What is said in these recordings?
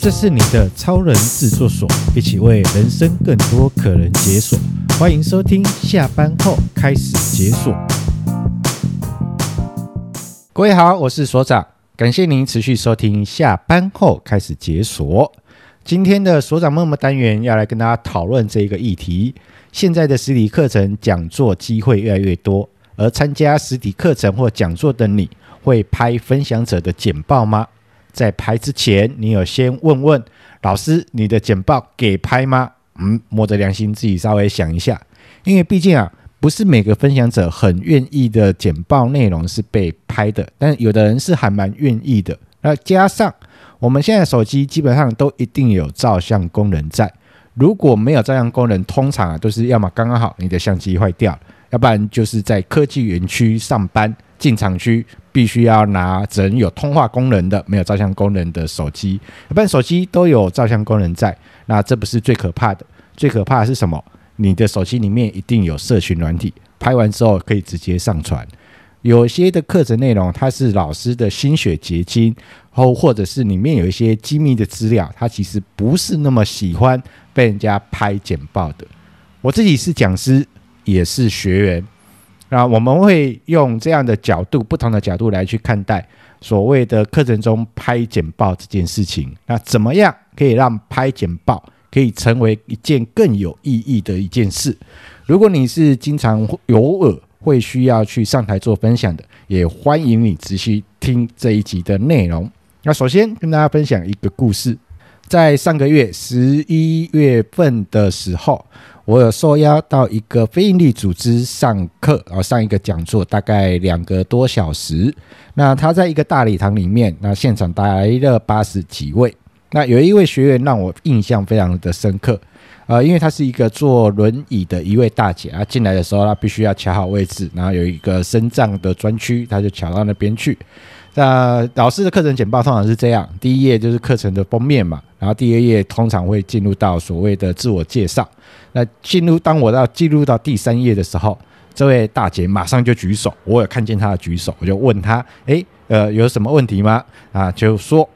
这是你的超人制作所，一起为人生更多可能解锁。欢迎收听，下班后开始解锁。各位好，我是所长，感谢您持续收听下班后开始解锁。今天的所长梦梦单元要来跟大家讨论这个议题。现在的实体课程讲座机会越来越多，而参加实体课程或讲座的你会拍分享者的简报吗？在拍之前，你有先问问老师，你的简报给拍吗？嗯，摸着良心自己稍微想一下，因为毕竟啊，不是每个分享者很愿意的简报内容是被拍的，但有的人是还蛮愿意的。那加上我们现在手机基本上都一定有照相功能在，如果没有照相功能，通常啊都是要么刚刚好你的相机坏掉，要不然就是在科技园区上班。进厂区必须要拿只有通话功能的，没有照相功能的手机。一般手机都有照相功能在，那这不是最可怕的。最可怕的是什么？你的手机里面一定有社群软体，拍完之后可以直接上传。有些的课程内容，它是老师的心血结晶，或或者是里面有一些机密的资料，他其实不是那么喜欢被人家拍简报的。我自己是讲师，也是学员。那我们会用这样的角度，不同的角度来去看待所谓的课程中拍简报这件事情。那怎么样可以让拍简报可以成为一件更有意义的一件事？如果你是经常偶尔会需要去上台做分享的，也欢迎你仔细听这一集的内容。那首先跟大家分享一个故事，在上个月十一月份的时候。我有受邀到一个非营利组织上课，然后上一个讲座，大概两个多小时。那他在一个大礼堂里面，那现场来了八十几位。那有一位学员让我印象非常的深刻，呃，因为他是一个坐轮椅的一位大姐啊，进来的时候她必须要卡好位置，然后有一个身障的专区，她就卡到那边去。那老师的课程简报通常是这样，第一页就是课程的封面嘛，然后第二页通常会进入到所谓的自我介绍。那进入当我要进入到第三页的时候，这位大姐马上就举手，我有看见她的举手，我就问她：诶，呃，有什么问题吗？啊，就说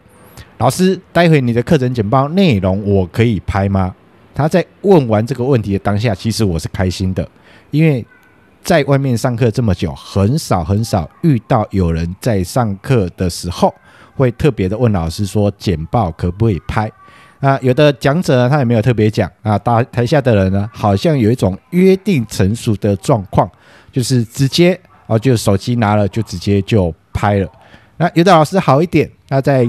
老师，待会你的课程简报内容我可以拍吗？她在问完这个问题的当下，其实我是开心的，因为。在外面上课这么久，很少很少遇到有人在上课的时候会特别的问老师说，简报可不可以拍？啊，有的讲者呢，他也没有特别讲啊，大台下的人呢，好像有一种约定成熟的状况，就是直接哦，就手机拿了就直接就拍了。那有的老师好一点，他在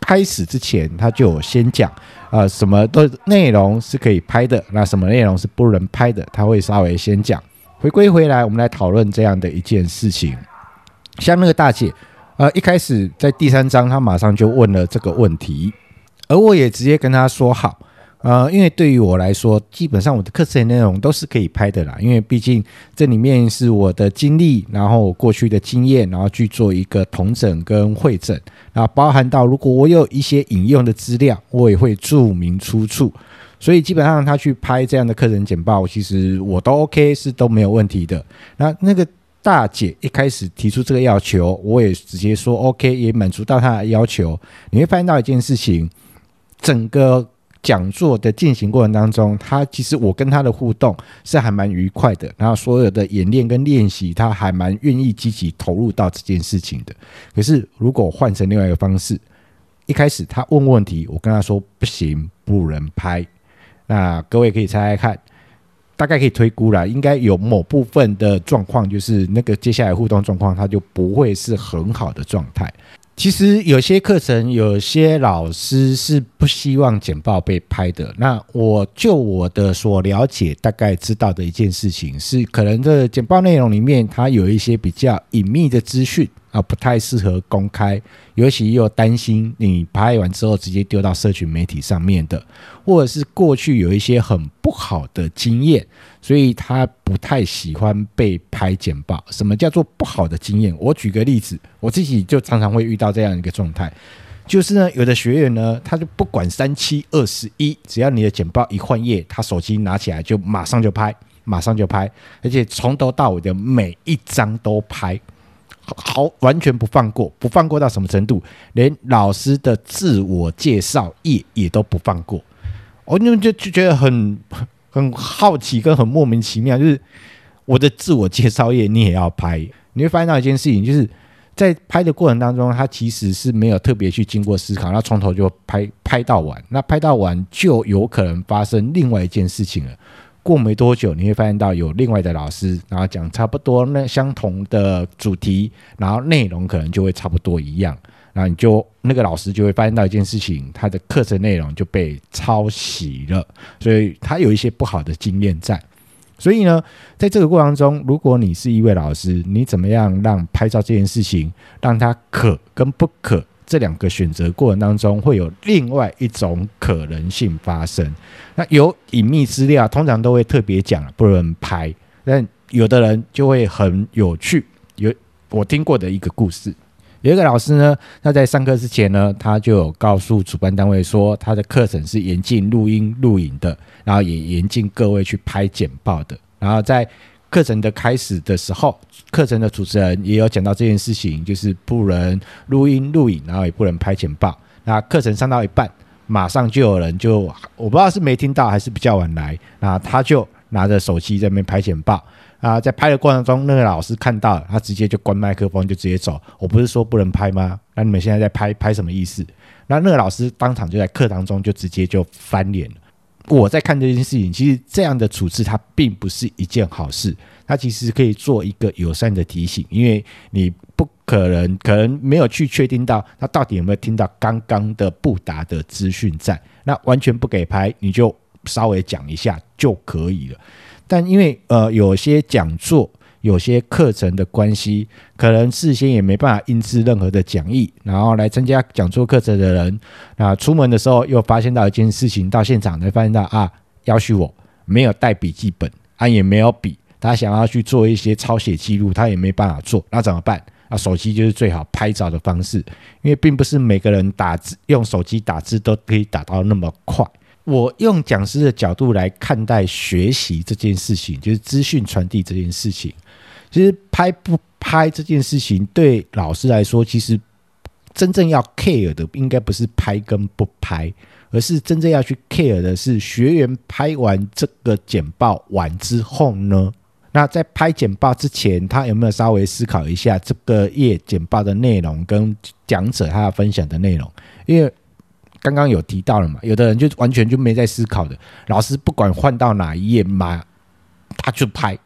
开始之前他就先讲啊，什么的内容是可以拍的，那什么内容是不能拍的，他会稍微先讲。回归回来，我们来讨论这样的一件事情。像那个大姐，呃，一开始在第三章，她马上就问了这个问题，而我也直接跟她说好，呃，因为对于我来说，基本上我的课程内容都是可以拍的啦，因为毕竟这里面是我的经历，然后我过去的经验，然后去做一个同整跟会诊，然后包含到如果我有一些引用的资料，我也会注明出处。所以基本上他去拍这样的课程简报，其实我都 OK，是都没有问题的。那那个大姐一开始提出这个要求，我也直接说 OK，也满足到她的要求。你会发现到一件事情，整个讲座的进行过程当中，他其实我跟他的互动是还蛮愉快的。然后所有的演练跟练习，他还蛮愿意积极投入到这件事情的。可是如果换成另外一个方式，一开始他问问题，我跟他说不行，不能拍。那各位可以猜猜看，大概可以推估了，应该有某部分的状况，就是那个接下来互动状况，它就不会是很好的状态。其实有些课程，有些老师是不希望简报被拍的。那我就我的所了解，大概知道的一件事情是，可能这简报内容里面，它有一些比较隐秘的资讯。啊，不太适合公开，尤其又担心你拍完之后直接丢到社群媒体上面的，或者是过去有一些很不好的经验，所以他不太喜欢被拍简报。什么叫做不好的经验？我举个例子，我自己就常常会遇到这样一个状态，就是呢，有的学员呢，他就不管三七二十一，只要你的简报一换页，他手机拿起来就马上就拍，马上就拍，而且从头到尾的每一张都拍。好完全不放过，不放过到什么程度？连老师的自我介绍页也都不放过。我就就就觉得很很好奇，跟很莫名其妙，就是我的自我介绍页你也要拍？你会发现到一件事情，就是在拍的过程当中，他其实是没有特别去经过思考，那从头就拍拍到完，那拍到完就有可能发生另外一件事情了。过没多久，你会发现到有另外的老师，然后讲差不多那相同的主题，然后内容可能就会差不多一样，然后你就那个老师就会发现到一件事情，他的课程内容就被抄袭了，所以他有一些不好的经验在。所以呢，在这个过程中，如果你是一位老师，你怎么样让拍照这件事情，让它可跟不可？这两个选择过程当中，会有另外一种可能性发生。那有隐秘资料，通常都会特别讲不能拍。但有的人就会很有趣。有我听过的一个故事，有一个老师呢，他在上课之前呢，他就有告诉主办单位说，他的课程是严禁录音录影的，然后也严禁各位去拍简报的。然后在课程的开始的时候，课程的主持人也有讲到这件事情，就是不能录音录影，然后也不能拍简报。那课程上到一半，马上就有人就我不知道是没听到还是比较晚来，那他就拿着手机在那边拍简报啊，在拍的过程中，那个老师看到了，他直接就关麦克风就直接走。我不是说不能拍吗？那你们现在在拍拍什么意思？那那个老师当场就在课堂中就直接就翻脸了。我在看这件事情，其实这样的处置它并不是一件好事，它其实可以做一个友善的提醒，因为你不可能可能没有去确定到他到底有没有听到刚刚的布达的资讯在，那完全不给拍，你就稍微讲一下就可以了。但因为呃有些讲座。有些课程的关系，可能事先也没办法印制任何的讲义，然后来参加讲座课程的人，啊，出门的时候又发现到一件事情，到现场才发现到啊，要求我没有带笔记本，啊也没有笔，他想要去做一些抄写记录，他也没办法做，那怎么办？啊，手机就是最好拍照的方式，因为并不是每个人打字用手机打字都可以打到那么快。我用讲师的角度来看待学习这件事情，就是资讯传递这件事情。其实拍不拍这件事情，对老师来说，其实真正要 care 的，应该不是拍跟不拍，而是真正要去 care 的是学员拍完这个简报完之后呢，那在拍简报之前，他有没有稍微思考一下这个页简报的内容跟讲者他要分享的内容？因为刚刚有提到了嘛，有的人就完全就没在思考的，老师不管换到哪一页嘛，他就拍。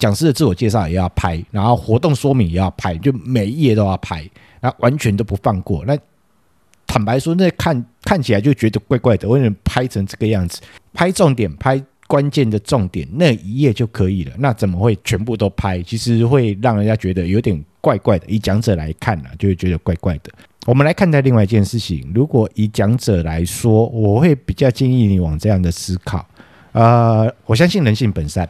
讲师的自我介绍也要拍，然后活动说明也要拍，就每一页都要拍，那完全都不放过。那坦白说，那看看起来就觉得怪怪的。为什么拍成这个样子？拍重点，拍关键的重点，那一页就可以了。那怎么会全部都拍？其实会让人家觉得有点怪怪的。以讲者来看呢、就会觉得怪怪的。我们来看待另外一件事情。如果以讲者来说，我会比较建议你往这样的思考。呃，我相信人性本善。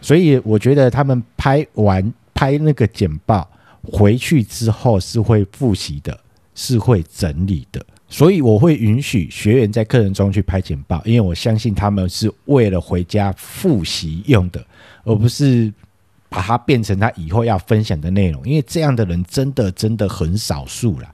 所以我觉得他们拍完拍那个简报回去之后是会复习的，是会整理的。所以我会允许学员在课程中去拍简报，因为我相信他们是为了回家复习用的，而不是把它变成他以后要分享的内容。因为这样的人真的真的很少数了，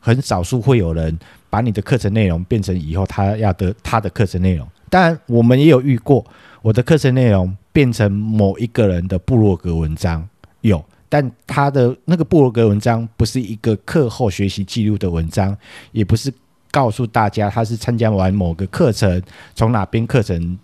很少数会有人把你的课程内容变成以后他要的他的课程内容。当然，我们也有遇过我的课程内容。变成某一个人的部落格文章有，但他的那个部落格文章不是一个课后学习记录的文章，也不是告诉大家他是参加完某个课程，从哪边课程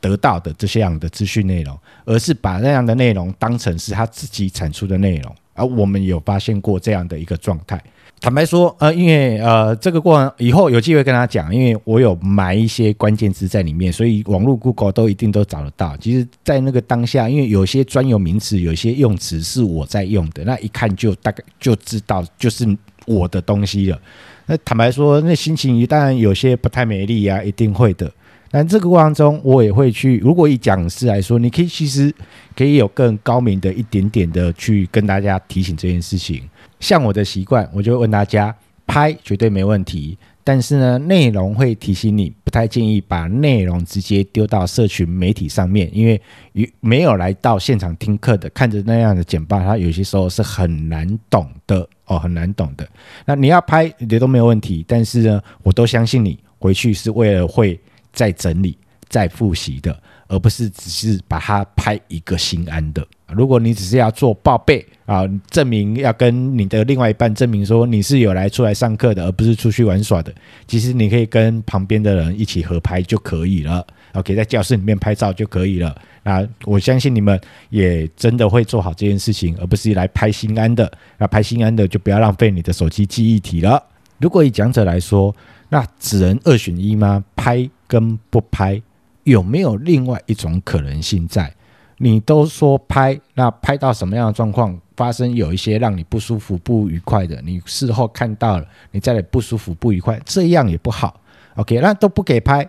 得到的这些样的资讯内容，而是把那样的内容当成是他自己产出的内容，而我们有发现过这样的一个状态。坦白说，呃，因为呃，这个过程以后有机会跟他讲，因为我有埋一些关键字在里面，所以网络 Google 都一定都找得到。其实，在那个当下，因为有些专有名词，有些用词是我在用的，那一看就大概就知道就是我的东西了。那坦白说，那心情当然有些不太美丽呀，一定会的。但这个过程中，我也会去。如果以讲师来说，你可以其实可以有更高明的一点点的去跟大家提醒这件事情。像我的习惯，我就问大家：拍绝对没问题，但是呢，内容会提醒你，不太建议把内容直接丢到社群媒体上面，因为与没有来到现场听课的，看着那样的简报，它有些时候是很难懂的哦，很难懂的。那你要拍也都没有问题，但是呢，我都相信你回去是为了会再整理、再复习的，而不是只是把它拍一个心安的。如果你只是要做报备啊，证明要跟你的另外一半证明说你是有来出来上课的，而不是出去玩耍的，其实你可以跟旁边的人一起合拍就可以了。OK，在教室里面拍照就可以了。那我相信你们也真的会做好这件事情，而不是来拍心安的。那拍心安的就不要浪费你的手机记忆体了。如果以讲者来说，那只能二选一吗？拍跟不拍，有没有另外一种可能性在？你都说拍，那拍到什么样的状况发生？有一些让你不舒服、不愉快的，你事后看到了，你再来不舒服、不愉快，这样也不好。OK，那都不给拍，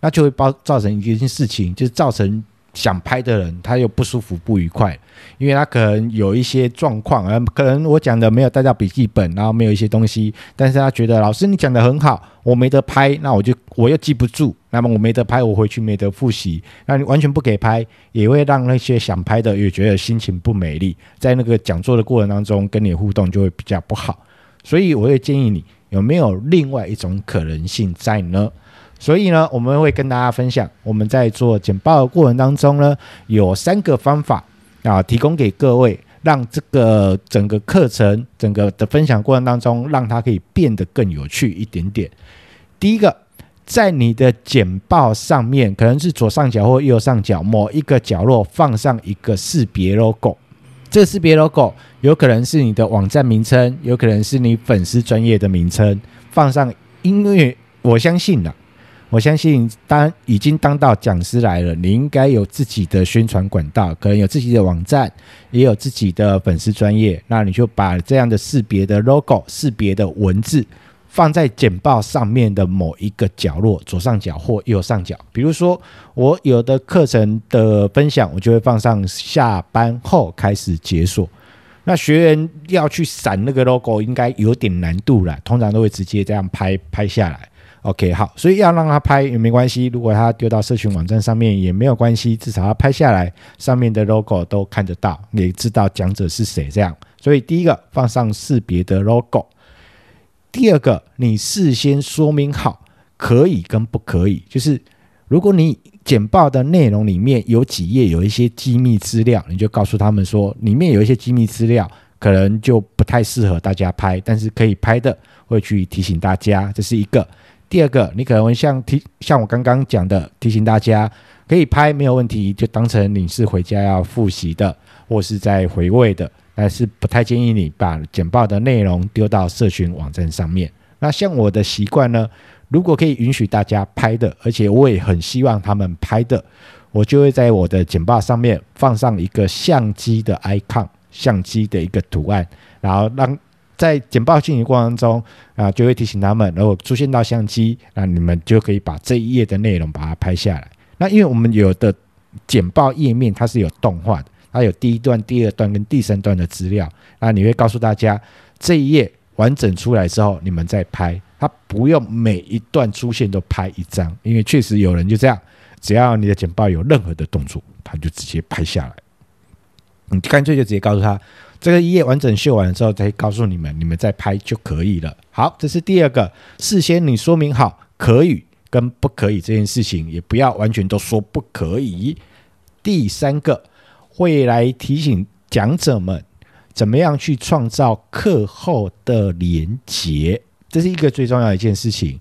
那就会包造成一件事情，就是造成。想拍的人，他又不舒服、不愉快，因为他可能有一些状况，呃，可能我讲的没有带到笔记本，然后没有一些东西，但是他觉得老师你讲的很好，我没得拍，那我就我又记不住，那么我没得拍，我回去没得复习，那你完全不给拍，也会让那些想拍的也觉得心情不美丽，在那个讲座的过程当中跟你互动就会比较不好，所以我会建议你有没有另外一种可能性在呢？所以呢，我们会跟大家分享，我们在做简报的过程当中呢，有三个方法啊，提供给各位，让这个整个课程、整个的分享过程当中，让它可以变得更有趣一点点。第一个，在你的简报上面，可能是左上角或右上角某一个角落放上一个识别 logo，这个识别 logo 有可能是你的网站名称，有可能是你粉丝专业的名称，放上，因为我相信了。我相信，当已经当到讲师来了，你应该有自己的宣传管道，可能有自己的网站，也有自己的粉丝专业。那你就把这样的识别的 logo、识别的文字放在简报上面的某一个角落，左上角或右上角。比如说，我有的课程的分享，我就会放上下班后开始解锁。那学员要去闪那个 logo，应该有点难度了，通常都会直接这样拍拍下来。OK，好，所以要让他拍也没关系，如果他丢到社群网站上面也没有关系，至少他拍下来，上面的 logo 都看得到，也知道讲者是谁。这样，所以第一个放上识别的 logo，第二个你事先说明好可以跟不可以，就是如果你简报的内容里面有几页有一些机密资料，你就告诉他们说里面有一些机密资料，可能就不太适合大家拍，但是可以拍的会去提醒大家，这是一个。第二个，你可能会像提像我刚刚讲的，提醒大家可以拍没有问题，就当成你是回家要复习的，或是在回味的，但是不太建议你把简报的内容丢到社群网站上面。那像我的习惯呢，如果可以允许大家拍的，而且我也很希望他们拍的，我就会在我的简报上面放上一个相机的 icon，相机的一个图案，然后让。在简报进行过程中啊，就会提醒他们，如果出现到相机，那你们就可以把这一页的内容把它拍下来。那因为我们有的简报页面它是有动画的，它有第一段、第二段跟第三段的资料。那你会告诉大家，这一页完整出来之后，你们再拍，它不用每一段出现都拍一张，因为确实有人就这样，只要你的简报有任何的动作，他就直接拍下来。你干脆就直接告诉他。这个一页完整秀完了之后，再告诉你们，你们再拍就可以了。好，这是第二个，事先你说明好可以跟不可以这件事情，也不要完全都说不可以。第三个，会来提醒讲者们怎么样去创造课后的连结，这是一个最重要的一件事情，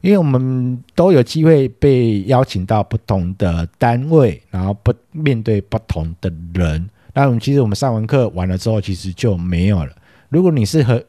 因为我们都有机会被邀请到不同的单位，然后不面对不同的人。那我们其实我们上完课完了之后，其实就没有了。如果你是很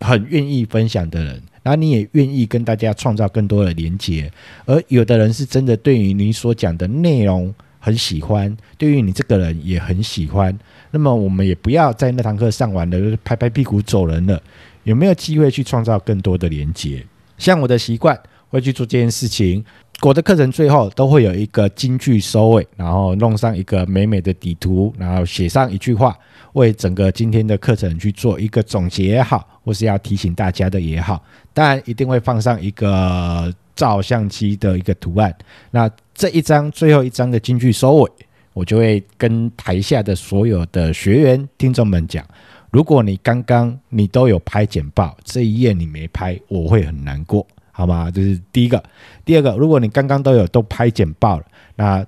很愿意分享的人，那你也愿意跟大家创造更多的连接，而有的人是真的对于你所讲的内容很喜欢，对于你这个人也很喜欢，那么我们也不要在那堂课上完了拍拍屁股走人了。有没有机会去创造更多的连接？像我的习惯会去做这件事情。我的课程最后都会有一个金句收尾，然后弄上一个美美的底图，然后写上一句话，为整个今天的课程去做一个总结也好，或是要提醒大家的也好，当然一定会放上一个照相机的一个图案。那这一张最后一张的金句收尾，我就会跟台下的所有的学员听众们讲：如果你刚刚你都有拍简报，这一页你没拍，我会很难过。好吗？这是第一个。第二个，如果你刚刚都有都拍简报了，那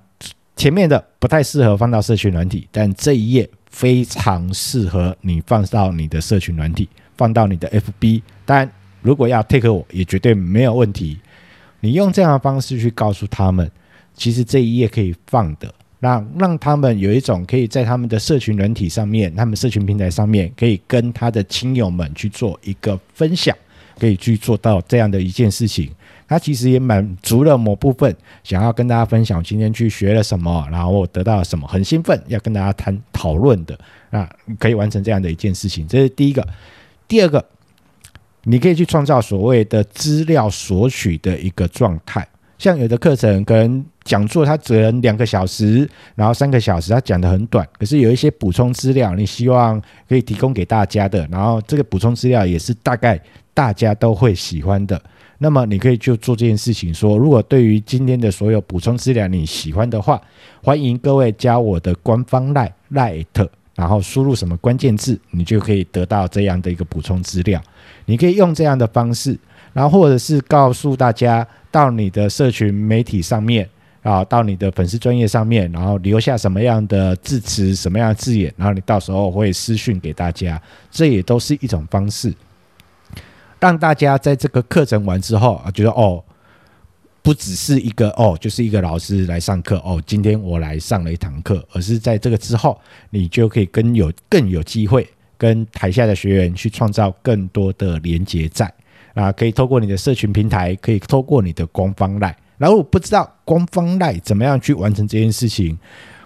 前面的不太适合放到社群软体，但这一页非常适合你放到你的社群软体，放到你的 FB。当然，如果要 take 我也绝对没有问题。你用这样的方式去告诉他们，其实这一页可以放的，让让他们有一种可以在他们的社群软体上面，他们社群平台上面，可以跟他的亲友们去做一个分享。可以去做到这样的一件事情，他其实也满足了某部分想要跟大家分享今天去学了什么，然后我得到了什么，很兴奋要跟大家谈讨论的，那可以完成这样的一件事情，这是第一个。第二个，你可以去创造所谓的资料索取的一个状态，像有的课程可能讲座它只能两个小时，然后三个小时它讲得很短，可是有一些补充资料，你希望可以提供给大家的，然后这个补充资料也是大概。大家都会喜欢的，那么你可以就做这件事情说，如果对于今天的所有补充资料你喜欢的话，欢迎各位加我的官方 LINE LINE，然后输入什么关键字，你就可以得到这样的一个补充资料。你可以用这样的方式，然后或者是告诉大家到你的社群媒体上面啊，到你的粉丝专业上面，然后留下什么样的字词、什么样的字眼，然后你到时候会私讯给大家，这也都是一种方式。让大家在这个课程完之后啊，觉得哦，不只是一个哦，就是一个老师来上课哦。今天我来上了一堂课，而是在这个之后，你就可以跟有更有机会跟台下的学员去创造更多的连接在啊。可以透过你的社群平台，可以透过你的官方赖。然后我不知道官方赖怎么样去完成这件事情，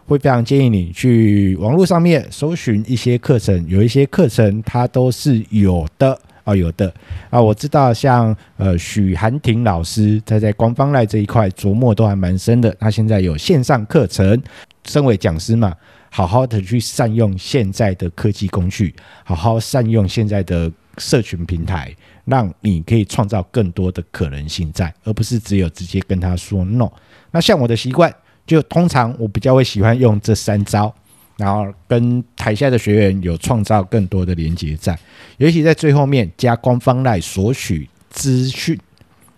会非常建议你去网络上面搜寻一些课程，有一些课程它都是有的。哦，有的啊，我知道像呃许寒婷老师，他在官方 LINE 这一块琢磨都还蛮深的。他现在有线上课程，身为讲师嘛，好好的去善用现在的科技工具，好好善用现在的社群平台，让你可以创造更多的可能性在，而不是只有直接跟他说 no。那像我的习惯，就通常我比较会喜欢用这三招。然后跟台下的学员有创造更多的连接在，尤其在最后面加官方 LINE 索取资讯，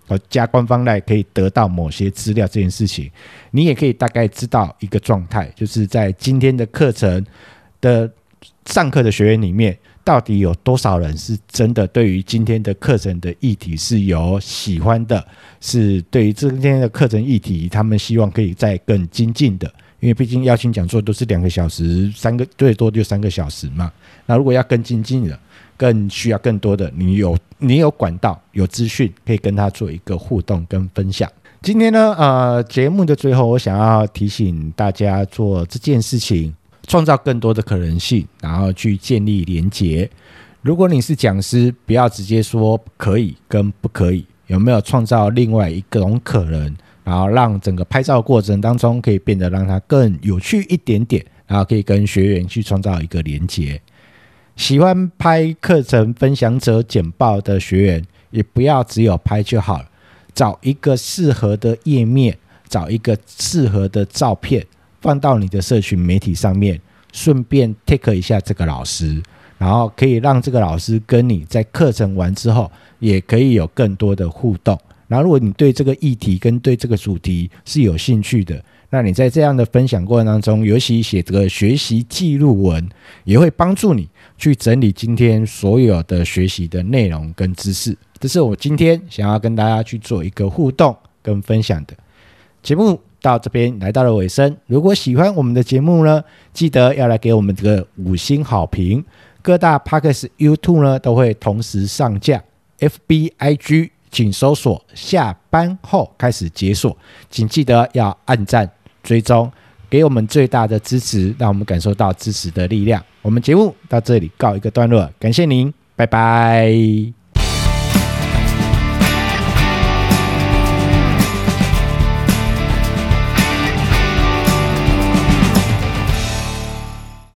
和加官方 LINE 可以得到某些资料这件事情，你也可以大概知道一个状态，就是在今天的课程的上课的学员里面，到底有多少人是真的对于今天的课程的议题是有喜欢的，是对于今天的课程议题，他们希望可以再更精进的。因为毕竟邀请讲座都是两个小时，三个最多就三个小时嘛。那如果要更精进的，更需要更多的，你有你有管道，有资讯可以跟他做一个互动跟分享。今天呢，呃，节目的最后，我想要提醒大家做这件事情，创造更多的可能性，然后去建立连结。如果你是讲师，不要直接说可以跟不可以，有没有创造另外一种可能？然后让整个拍照过程当中可以变得让它更有趣一点点，然后可以跟学员去创造一个连接。喜欢拍课程分享者简报的学员，也不要只有拍就好了，找一个适合的页面，找一个适合的照片，放到你的社群媒体上面，顺便 take 一下这个老师，然后可以让这个老师跟你在课程完之后，也可以有更多的互动。然后，如果你对这个议题跟对这个主题是有兴趣的，那你在这样的分享过程当中，尤其写这个学习记录文，也会帮助你去整理今天所有的学习的内容跟知识。这是我今天想要跟大家去做一个互动跟分享的节目。到这边来到了尾声，如果喜欢我们的节目呢，记得要来给我们这个五星好评。各大 Podcast YouTube 呢都会同时上架，FBIG。请搜索下班后开始解锁，请记得要按赞追踪，给我们最大的支持，让我们感受到支持的力量。我们节目到这里告一个段落，感谢您，拜拜。